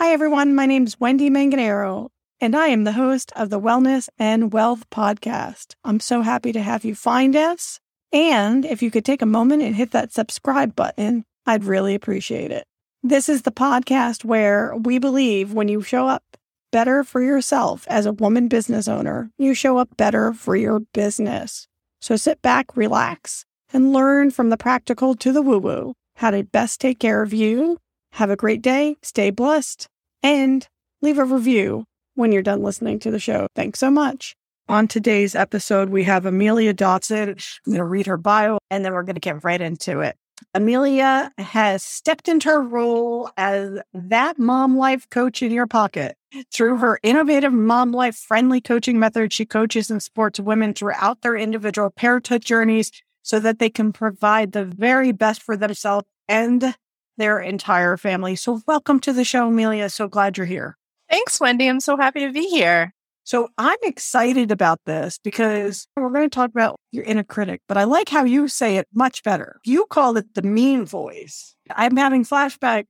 Hi, everyone. My name is Wendy Manganaro, and I am the host of the Wellness and Wealth Podcast. I'm so happy to have you find us. And if you could take a moment and hit that subscribe button, I'd really appreciate it. This is the podcast where we believe when you show up better for yourself as a woman business owner, you show up better for your business. So sit back, relax, and learn from the practical to the woo woo how to best take care of you. Have a great day, stay blessed, and leave a review when you're done listening to the show. Thanks so much. On today's episode, we have Amelia Dodson. I'm going to read her bio and then we're going to get right into it. Amelia has stepped into her role as that mom life coach in your pocket. Through her innovative mom life friendly coaching method, she coaches and supports women throughout their individual parenthood journeys so that they can provide the very best for themselves and their entire family. So, welcome to the show, Amelia. So glad you're here. Thanks, Wendy. I'm so happy to be here. So I'm excited about this because we're going to talk about your inner critic, but I like how you say it much better. You call it the mean voice. I'm having flashback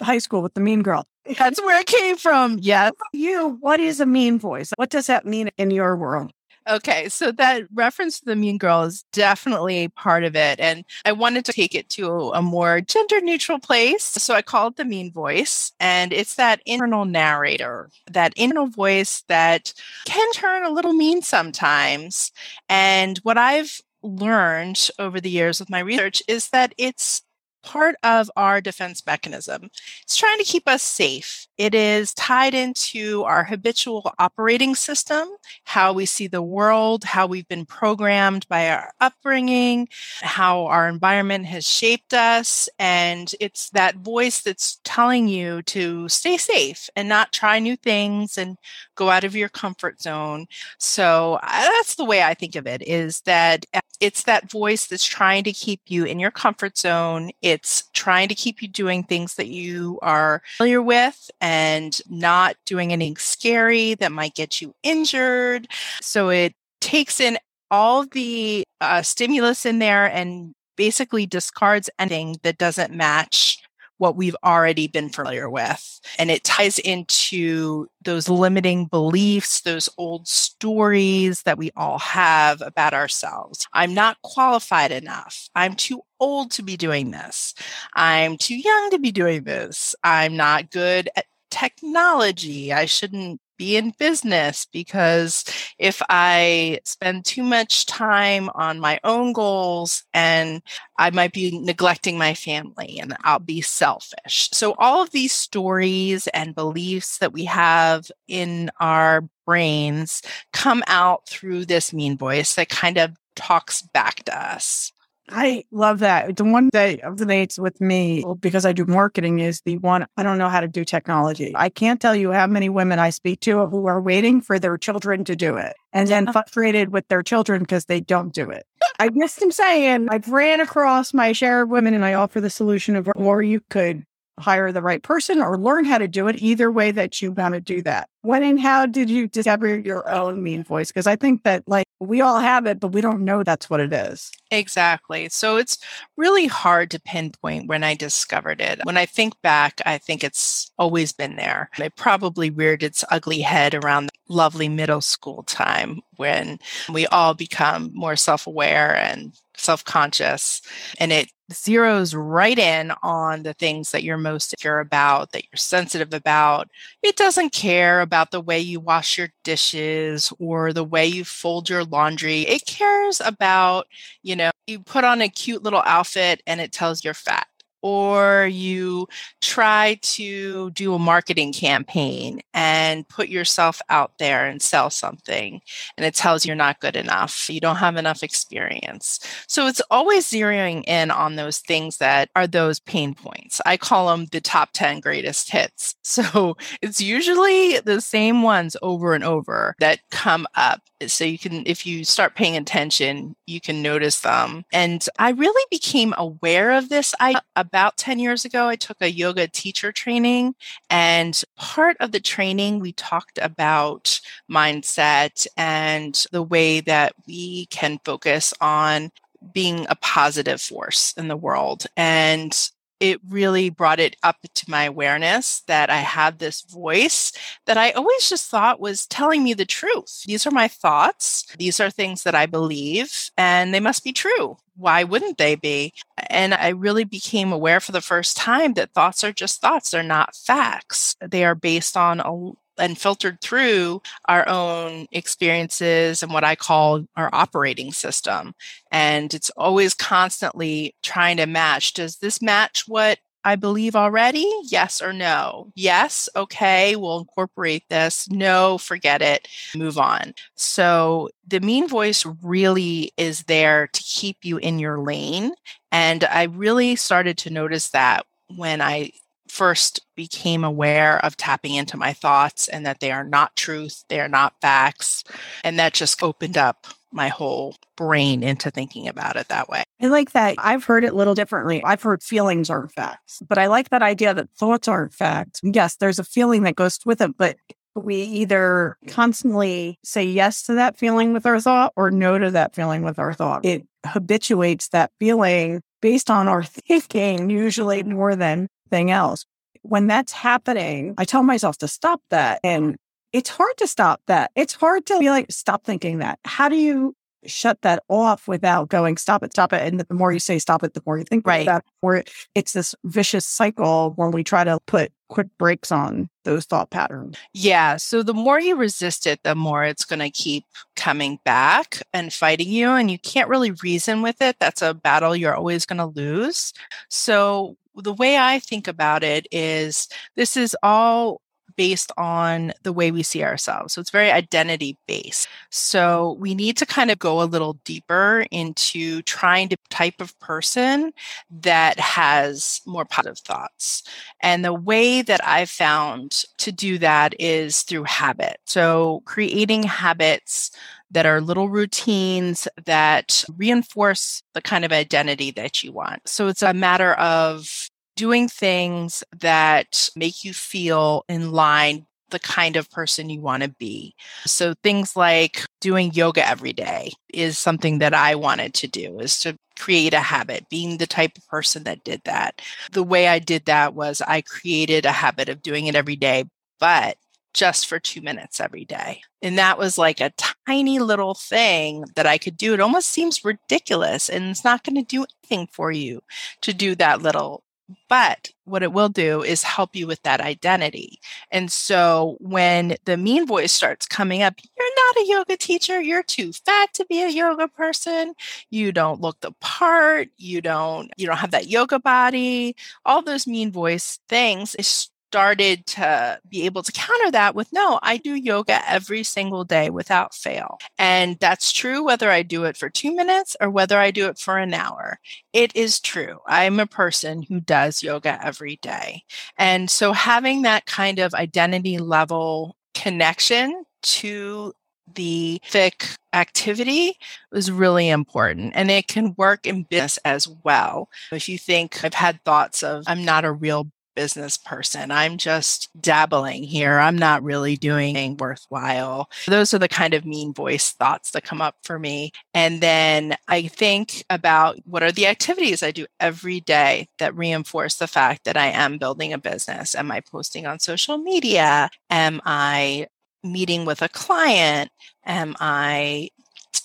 high school with the mean girl. That's where it came from. Yes. You, what is a mean voice? What does that mean in your world? Okay, so that reference to the mean girl is definitely a part of it. And I wanted to take it to a more gender neutral place. So I call it the mean voice. And it's that internal narrator, that internal voice that can turn a little mean sometimes. And what I've learned over the years with my research is that it's part of our defense mechanism. It's trying to keep us safe. It is tied into our habitual operating system, how we see the world, how we've been programmed by our upbringing, how our environment has shaped us. And it's that voice that's telling you to stay safe and not try new things and go out of your comfort zone. So that's the way I think of it is that it's that voice that's trying to keep you in your comfort zone. It's trying to keep you doing things that you are familiar with and not doing anything scary that might get you injured. So it takes in all the uh, stimulus in there and basically discards anything that doesn't match what we've already been familiar with. And it ties into those limiting beliefs, those old stories that we all have about ourselves. I'm not qualified enough. I'm too old to be doing this. I'm too young to be doing this. I'm not good at technology. I shouldn't be in business because if I spend too much time on my own goals and I might be neglecting my family and I'll be selfish. So all of these stories and beliefs that we have in our brains come out through this mean voice that kind of talks back to us. I love that. The one that resonates with me because I do marketing is the one I don't know how to do technology. I can't tell you how many women I speak to who are waiting for their children to do it and then frustrated with their children because they don't do it. I guess I'm saying I've ran across my share of women and I offer the solution of, or you could hire the right person or learn how to do it either way that you want to do that. When and how did you discover your own mean voice? Because I think that like we all have it, but we don't know that's what it is. Exactly. So it's really hard to pinpoint when I discovered it. When I think back, I think it's always been there. It probably reared its ugly head around the lovely middle school time when we all become more self aware and self conscious. And it zeroes right in on the things that you're most secure about, that you're sensitive about. It doesn't care about the way you wash your dishes or the way you fold your laundry. It cares about, you know, you put on a cute little outfit and it tells you're fat or you try to do a marketing campaign and put yourself out there and sell something and it tells you you're not good enough you don't have enough experience. So it's always zeroing in on those things that are those pain points. I call them the top 10 greatest hits. So it's usually the same ones over and over that come up. So you can if you start paying attention you can notice them. And i really became aware of this i about 10 years ago, I took a yoga teacher training. And part of the training, we talked about mindset and the way that we can focus on being a positive force in the world. And it really brought it up to my awareness that I had this voice that I always just thought was telling me the truth. These are my thoughts. These are things that I believe, and they must be true. Why wouldn't they be? And I really became aware for the first time that thoughts are just thoughts. They're not facts. They are based on a and filtered through our own experiences and what I call our operating system. And it's always constantly trying to match. Does this match what I believe already? Yes or no? Yes. Okay. We'll incorporate this. No, forget it. Move on. So the mean voice really is there to keep you in your lane. And I really started to notice that when I first became aware of tapping into my thoughts and that they are not truth, they are not facts. And that just opened up my whole brain into thinking about it that way. I like that. I've heard it a little differently. I've heard feelings aren't facts, but I like that idea that thoughts aren't facts. Yes, there's a feeling that goes with it, but we either constantly say yes to that feeling with our thought or no to that feeling with our thought. It habituates that feeling based on our thinking, usually more than else. When that's happening, I tell myself to stop that. And it's hard to stop that. It's hard to be like, stop thinking that. How do you shut that off without going, stop it, stop it? And the more you say stop it, the more you think right. about it. Or it's this vicious cycle when we try to put quick breaks on those thought patterns. Yeah. So the more you resist it, the more it's going to keep coming back and fighting you. And you can't really reason with it. That's a battle you're always going to lose. So the way I think about it is this is all based on the way we see ourselves. So it's very identity based. So we need to kind of go a little deeper into trying to type of person that has more positive thoughts. And the way that I've found to do that is through habit. So creating habits that are little routines that reinforce the kind of identity that you want. So it's a matter of doing things that make you feel in line the kind of person you want to be. So things like doing yoga every day is something that I wanted to do is to create a habit, being the type of person that did that. The way I did that was I created a habit of doing it every day, but just for two minutes every day. And that was like a tiny little thing that I could do. It almost seems ridiculous and it's not going to do anything for you to do that little. But what it will do is help you with that identity. And so when the mean voice starts coming up, you're not a yoga teacher. You're too fat to be a yoga person. You don't look the part. You don't, you don't have that yoga body. All those mean voice things is started to be able to counter that with no, I do yoga every single day without fail. And that's true whether I do it for two minutes or whether I do it for an hour. It is true. I'm a person who does yoga every day. And so having that kind of identity level connection to the thick activity was really important and it can work in business as well. If you think I've had thoughts of I'm not a real business person. I'm just dabbling here. I'm not really doing anything worthwhile. Those are the kind of mean voice thoughts that come up for me. And then I think about what are the activities I do every day that reinforce the fact that I am building a business. Am I posting on social media? Am I meeting with a client? Am I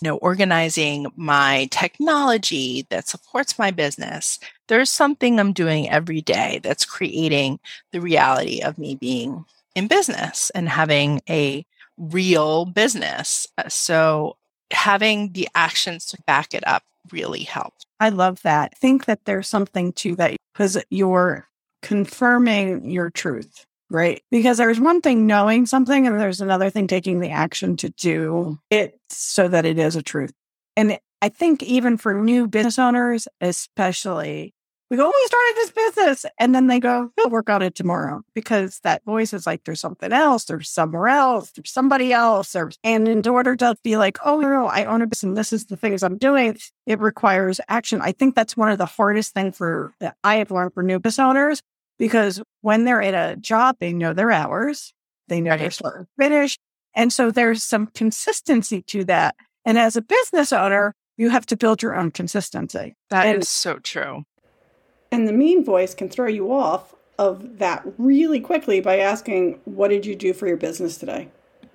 you know, organizing my technology that supports my business. There's something I'm doing every day that's creating the reality of me being in business and having a real business. Uh, so having the actions to back it up really helps. I love that. I think that there's something to that because you're confirming your truth right? Because there's one thing knowing something, and there's another thing taking the action to do it so that it is a truth. And I think even for new business owners, especially, we go, oh, we started this business. And then they go, we'll work on it tomorrow because that voice is like, there's something else, there's somewhere else, there's somebody else. And in order to be like, oh, no, I own a business and this is the things I'm doing, it requires action. I think that's one of the hardest things for that I have learned for new business owners because when they're at a job, they know their hours, they know right. their start and finish. And so there's some consistency to that. And as a business owner, you have to build your own consistency. That and, is so true. And the mean voice can throw you off of that really quickly by asking, What did you do for your business today?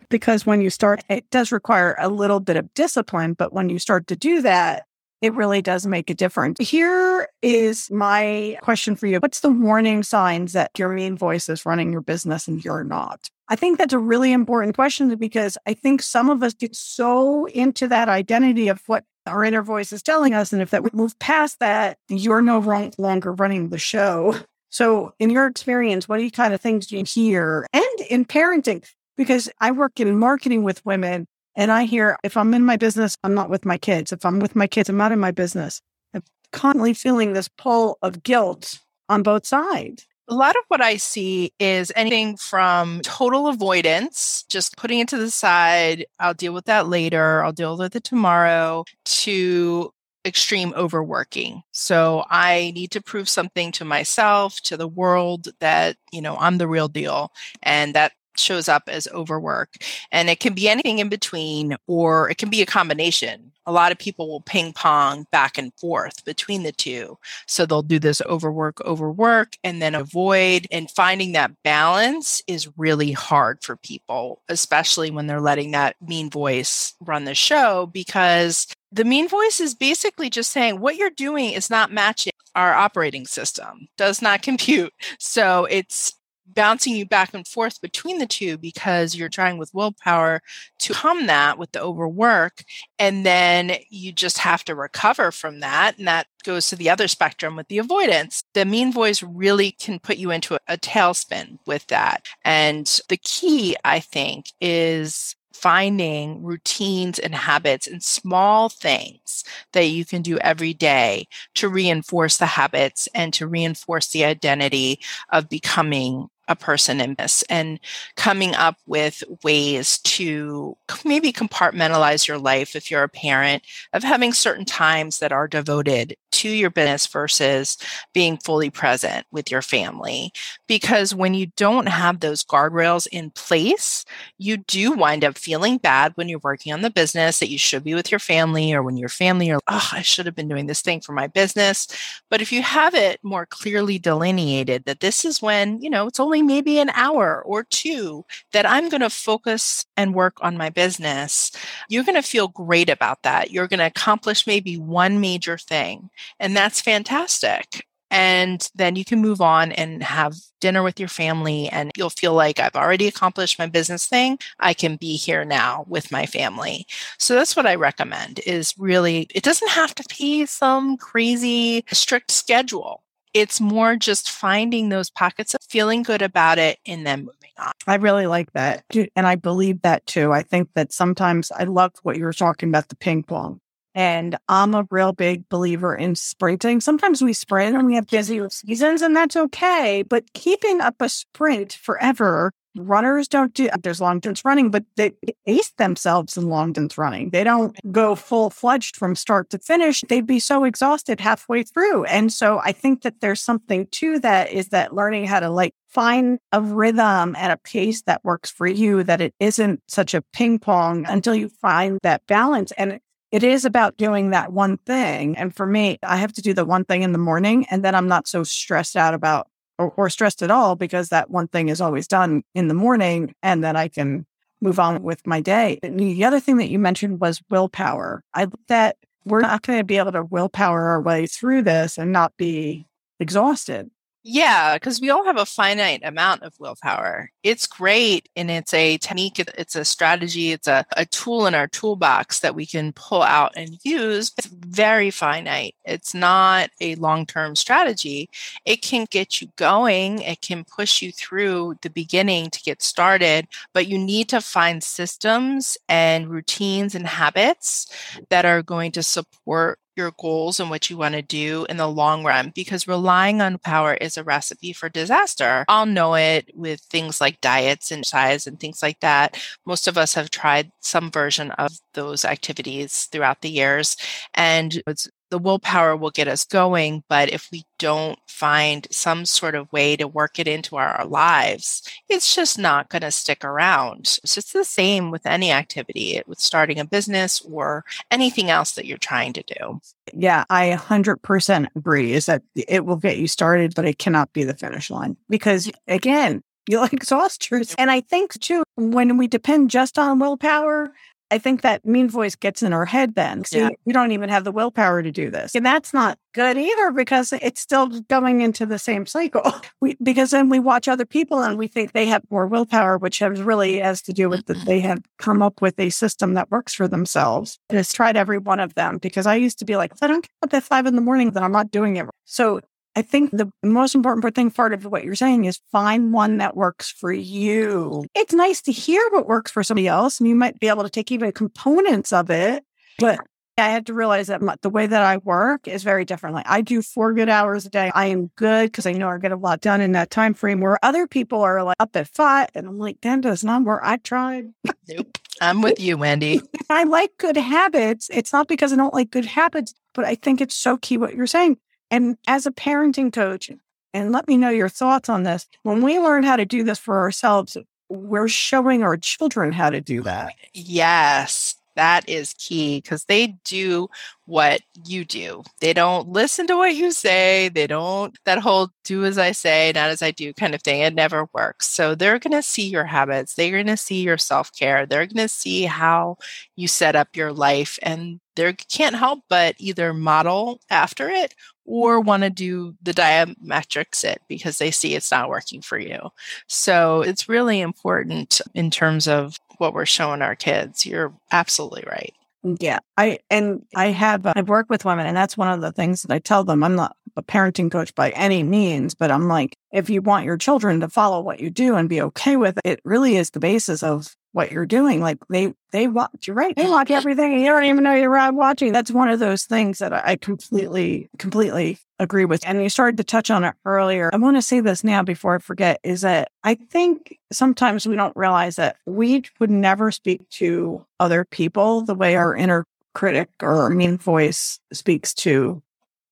Because when you start, it does require a little bit of discipline, but when you start to do that, it really does make a difference. Here is my question for you. What's the warning signs that your mean voice is running your business and you're not? I think that's a really important question because I think some of us get so into that identity of what our inner voice is telling us. And if that we move past that, you're no longer running the show. So, in your experience, what are you kind of things you hear? And in parenting, because I work in marketing with women and I hear if I'm in my business, I'm not with my kids. If I'm with my kids, I'm not in my business. I'm constantly feeling this pull of guilt on both sides. A lot of what I see is anything from total avoidance, just putting it to the side, I'll deal with that later, I'll deal with it tomorrow, to extreme overworking. So I need to prove something to myself, to the world that, you know, I'm the real deal. And that shows up as overwork. And it can be anything in between, or it can be a combination. A lot of people will ping pong back and forth between the two. So they'll do this overwork, overwork, and then avoid. And finding that balance is really hard for people, especially when they're letting that mean voice run the show, because the mean voice is basically just saying what you're doing is not matching our operating system, does not compute. So it's bouncing you back and forth between the two because you're trying with willpower to come that with the overwork and then you just have to recover from that and that goes to the other spectrum with the avoidance. The mean voice really can put you into a, a tailspin with that and the key i think is finding routines and habits and small things that you can do every day to reinforce the habits and to reinforce the identity of becoming a person in this and coming up with ways to maybe compartmentalize your life if you're a parent of having certain times that are devoted to your business versus being fully present with your family. Because when you don't have those guardrails in place, you do wind up feeling bad when you're working on the business that you should be with your family, or when your family are, oh, I should have been doing this thing for my business. But if you have it more clearly delineated that this is when, you know, it's only maybe an hour or two that I'm going to focus and work on my business, you're going to feel great about that. You're going to accomplish maybe one major thing. And that's fantastic. And then you can move on and have dinner with your family, and you'll feel like I've already accomplished my business thing. I can be here now with my family. So that's what I recommend is really, it doesn't have to be some crazy strict schedule. It's more just finding those pockets of feeling good about it and then moving on. I really like that. And I believe that too. I think that sometimes I love what you were talking about the ping pong. And I'm a real big believer in sprinting. Sometimes we sprint and we have busy seasons, and that's okay. But keeping up a sprint forever, runners don't do, there's long distance running, but they ace themselves in long distance running. They don't go full fledged from start to finish. They'd be so exhausted halfway through. And so I think that there's something to that is that learning how to like find a rhythm and a pace that works for you, that it isn't such a ping pong until you find that balance. And it is about doing that one thing. And for me, I have to do the one thing in the morning and then I'm not so stressed out about or, or, stressed at all because that one thing is always done in the morning and then I can move on with my day. The other thing that you mentioned was willpower. I that we're not going to be able to willpower our way through this and not be exhausted. Yeah, because we all have a finite amount of willpower. It's great and it's a technique, it's a strategy, it's a, a tool in our toolbox that we can pull out and use, but it's very finite. It's not a long term strategy. It can get you going, it can push you through the beginning to get started, but you need to find systems and routines and habits that are going to support your goals and what you want to do in the long run because relying on power is a recipe for disaster. I'll know it with things like diets and size and things like that. Most of us have tried some version of those activities throughout the years and it's the willpower will get us going. But if we don't find some sort of way to work it into our lives, it's just not going to stick around. So it's the same with any activity, with starting a business or anything else that you're trying to do. Yeah, I 100% agree is that it will get you started, but it cannot be the finish line because again, you'll exhaust yourself. And I think too, when we depend just on willpower, I think that mean voice gets in our head then. See, yeah. we don't even have the willpower to do this. And that's not good either because it's still going into the same cycle. We, because then we watch other people and we think they have more willpower, which has really has to do with that mm-hmm. they have come up with a system that works for themselves. And it's tried every one of them because I used to be like, if I don't get up at five in the morning, then I'm not doing it. So I think the most important thing part of what you're saying is find one that works for you. It's nice to hear what works for somebody else, and you might be able to take even components of it. But I had to realize that the way that I work is very different. Like I do four good hours a day. I am good because I know I get a lot done in that time frame. Where other people are like up at five, and I'm like, that does not work. I tried. Nope. I'm with you, Wendy. I like good habits. It's not because I don't like good habits, but I think it's so key what you're saying. And as a parenting coach, and let me know your thoughts on this, when we learn how to do this for ourselves, we're showing our children how to do that. Yes, that is key because they do what you do. They don't listen to what you say. They don't, that whole do as I say, not as I do kind of thing. It never works. So they're going to see your habits. They're going to see your self care. They're going to see how you set up your life and they can't help but either model after it or want to do the diametric sit because they see it's not working for you. So it's really important in terms of what we're showing our kids. You're absolutely right. Yeah. I, and I have, uh, I've worked with women and that's one of the things that I tell them. I'm not a parenting coach by any means, but I'm like, if you want your children to follow what you do and be okay with it, it really is the basis of what you're doing. Like they, they watch, you're right. They watch everything you don't even know you're watching. That's one of those things that I completely, completely agree with. And you started to touch on it earlier. I want to say this now before I forget is that I think sometimes we don't realize that we would never speak to other people the way our inner critic or mean voice speaks to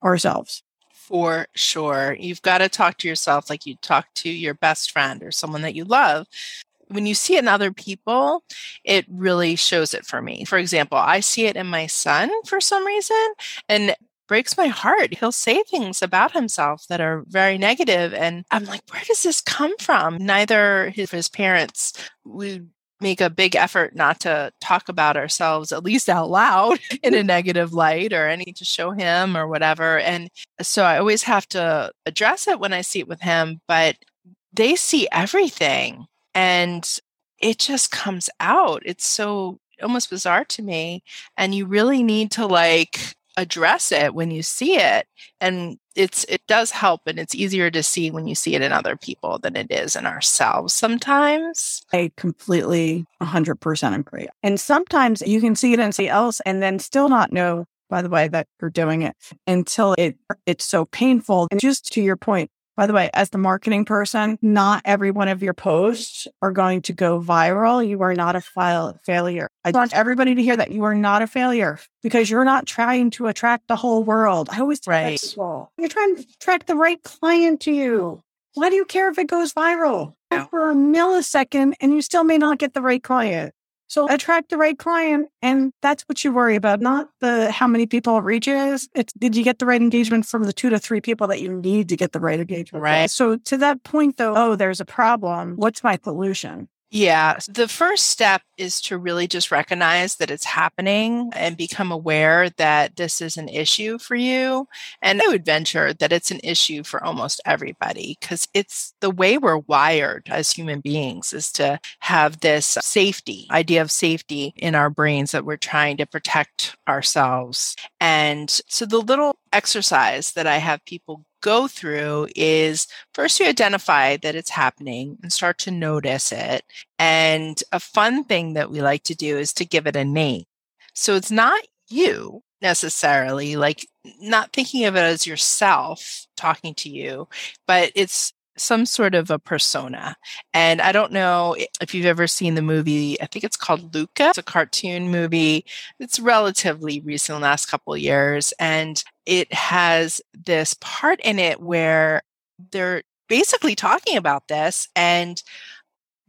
ourselves. For sure. You've got to talk to yourself like you talk to your best friend or someone that you love when you see it in other people, it really shows it for me. For example, I see it in my son for some reason and breaks my heart. He'll say things about himself that are very negative and I'm like, where does this come from? Neither his, his parents would make a big effort not to talk about ourselves at least out loud in a negative light or any to show him or whatever and so i always have to address it when i see it with him but they see everything and it just comes out. It's so almost bizarre to me. And you really need to like address it when you see it. And it's it does help and it's easier to see when you see it in other people than it is in ourselves sometimes. I completely 100% agree. And sometimes you can see it in somebody else and then still not know by the way that you're doing it until it it's so painful. And just to your point, by the way, as the marketing person, not every one of your posts are going to go viral. You are not a file failure. I want everybody to hear that you are not a failure because you're not trying to attract the whole world. I always right. You're trying to attract the right client to you. Why do you care if it goes viral? For a millisecond and you still may not get the right client. So attract the right client. And that's what you worry about, not the how many people it reaches. It's did you get the right engagement from the two to three people that you need to get the right engagement? Right. So to that point though, oh, there's a problem. What's my solution? Yeah. The first step is to really just recognize that it's happening and become aware that this is an issue for you. And I would venture that it's an issue for almost everybody because it's the way we're wired as human beings is to have this safety idea of safety in our brains that we're trying to protect ourselves. And so the little exercise that I have people go through is first you identify that it's happening and start to notice it. And a fun thing that we like to do is to give it a name. So it's not you necessarily, like not thinking of it as yourself talking to you, but it's some sort of a persona. And I don't know if you've ever seen the movie, I think it's called Luca. It's a cartoon movie. It's relatively recent, last couple years. And it has this part in it where they're basically talking about this. And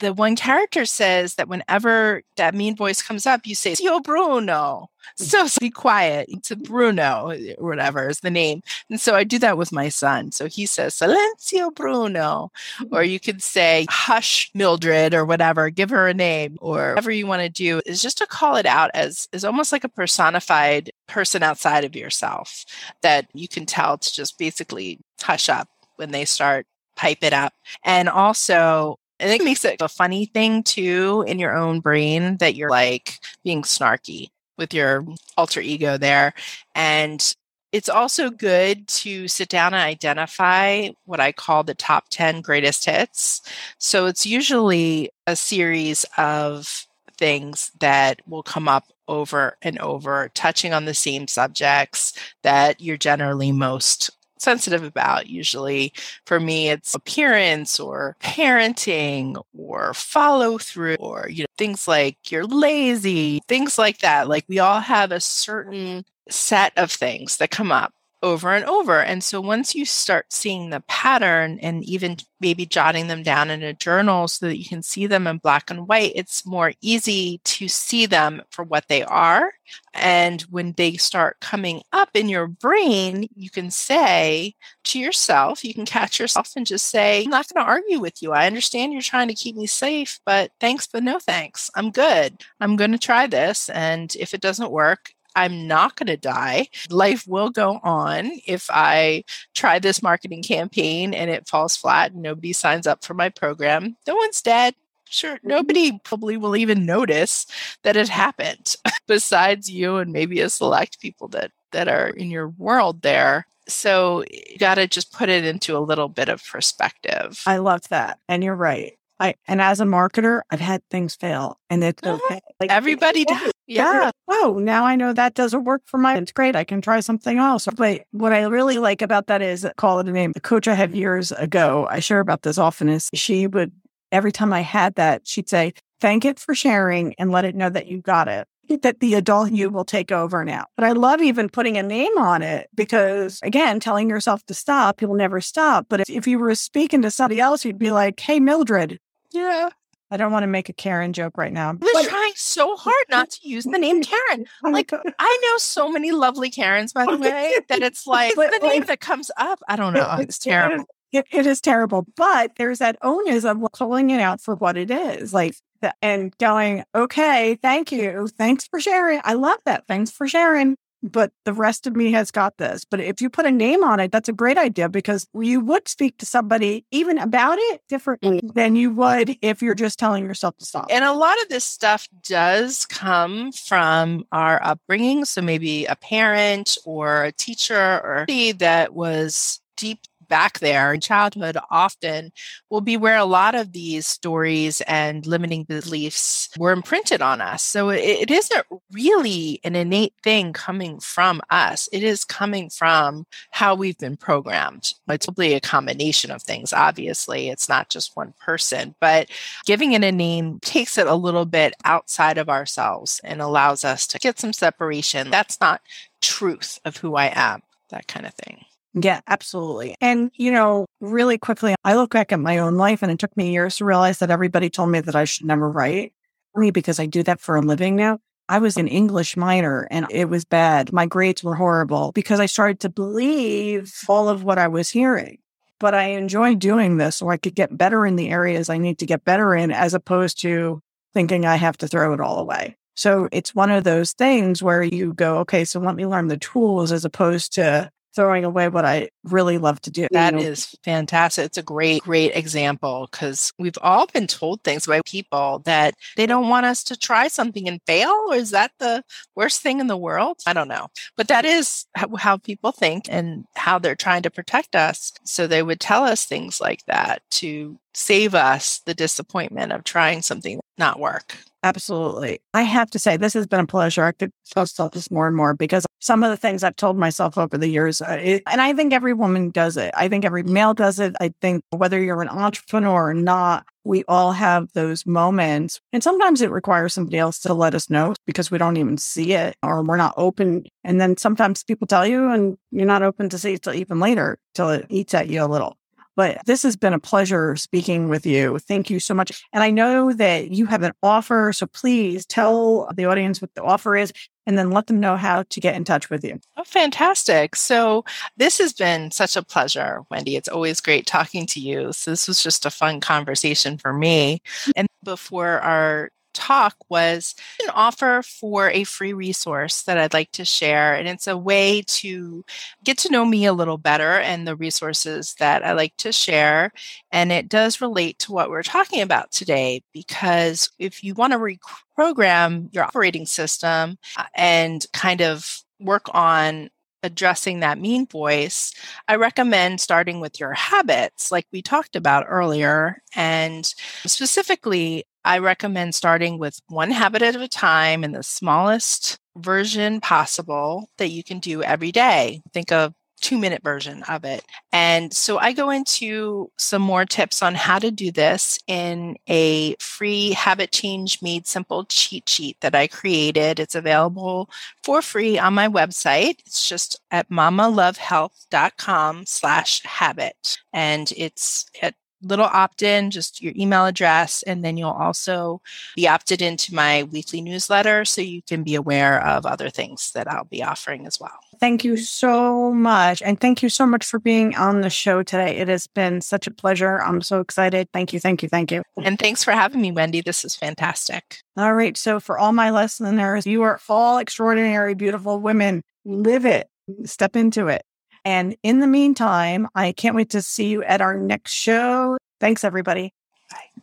the one character says that whenever that mean voice comes up, you say, Yo, Bruno. So, be quiet. It's a Bruno or whatever is the name. And so I do that with my son. So he says, Silencio Bruno. Or you could say, Hush Mildred or whatever, give her a name or whatever you want to do is just to call it out as is almost like a personified person outside of yourself that you can tell to just basically hush up when they start pipe it up. And also Think it makes it a funny thing too in your own brain that you're like being snarky with your alter ego there. And it's also good to sit down and identify what I call the top 10 greatest hits. So it's usually a series of things that will come up over and over, touching on the same subjects that you're generally most sensitive about. Usually for me, it's appearance or parenting or follow through or, you know, things like you're lazy, things like that. Like we all have a certain set of things that come up over and over. And so once you start seeing the pattern and even maybe jotting them down in a journal so that you can see them in black and white, it's more easy to see them for what they are. And when they start coming up in your brain, you can say to yourself, you can catch yourself and just say, I'm not going to argue with you. I understand you're trying to keep me safe, but thanks, but no thanks. I'm good. I'm going to try this. And if it doesn't work, I'm not going to die. Life will go on if I try this marketing campaign and it falls flat and nobody signs up for my program. No one's dead. Sure, mm-hmm. nobody probably will even notice that it happened besides you and maybe a select people that that are in your world there. So you got to just put it into a little bit of perspective. I love that. And you're right. I and as a marketer, I've had things fail and it's uh-huh. okay. Like everybody does. Yeah. Oh, now I know that doesn't work for my it's great. I can try something else. But what I really like about that is call it a name. The coach I had years ago, I share about this often is she would every time I had that, she'd say, thank it for sharing and let it know that you got it that the adult you will take over now. But I love even putting a name on it because, again, telling yourself to stop, you'll never stop. But if, if you were speaking to somebody else, you'd be like, hey, Mildred, yeah. I don't want to make a Karen joke right now. But- trying so hard not to use the name Karen. Like I know so many lovely Karens, by the way, that it's like the name that comes up. I don't know. It's terrible. It, it is terrible, but there's that onus of pulling it out for what it is, like and going, okay, thank you, thanks for sharing. I love that. Thanks for sharing but the rest of me has got this. But if you put a name on it, that's a great idea because you would speak to somebody even about it differently mm. than you would if you're just telling yourself to stop. And a lot of this stuff does come from our upbringing. So maybe a parent or a teacher or that was deep back there in childhood often will be where a lot of these stories and limiting beliefs were imprinted on us. So it, it isn't really an innate thing coming from us. It is coming from how we've been programmed. It's probably a combination of things, obviously. It's not just one person, but giving it a name takes it a little bit outside of ourselves and allows us to get some separation. That's not truth of who I am, that kind of thing. Yeah, absolutely. And, you know, really quickly, I look back at my own life and it took me years to realize that everybody told me that I should never write me because I do that for a living now. I was an English minor and it was bad. My grades were horrible because I started to believe all of what I was hearing. But I enjoy doing this so I could get better in the areas I need to get better in as opposed to thinking I have to throw it all away. So it's one of those things where you go, okay, so let me learn the tools as opposed to throwing away what I really love to do. That is fantastic. It's a great, great example because we've all been told things by people that they don't want us to try something and fail. Or is that the worst thing in the world? I don't know. But that is how, people think and how they're trying to protect us. So they would tell us things like that to save us the disappointment of trying something not work. Absolutely. I have to say, this has been a pleasure. I could tell this more and more because some of the things I've told myself over the years, uh, it, and I think every woman does it. I think every male does it. I think whether you're an entrepreneur or not, we all have those moments. And sometimes it requires somebody else to let us know because we don't even see it or we're not open. And then sometimes people tell you and you're not open to see it till even later, till it eats at you a little. But this has been a pleasure speaking with you. Thank you so much. And I know that you have an offer. So please tell the audience what the offer is and then let them know how to get in touch with you. Oh, fantastic. So this has been such a pleasure, Wendy. It's always great talking to you. So this was just a fun conversation for me. And before our talk was an offer for a free resource that I'd like to share. And it's a way to get to know me a little better and the resources that I like to share. And it does relate to what we're talking about today, because if you want to reprogram your operating system uh, and kind of work on addressing that mean voice, I recommend starting with your habits, like we talked about earlier. And specifically, I recommend starting with one habit at a time in the smallest version possible that you can do every day. Think of two minute version of it. And so I go into some more tips on how to do this in a free habit change made simple cheat sheet that I created. It's available for free on my website. It's just at mamalovehealth.com slash habit. And it's at little opt in, just your email address. And then you'll also be opted into my weekly newsletter so you can be aware of other things that I'll be offering as well. Thank you so much. And thank you so much for being on the show today. It has been such a pleasure. I'm so excited. Thank you. Thank you. Thank you. And thanks for having me, Wendy. This is fantastic. All right. So, for all my listeners, you are all extraordinary, beautiful women. Live it, step into it. And in the meantime, I can't wait to see you at our next show. Thanks, everybody. Bye.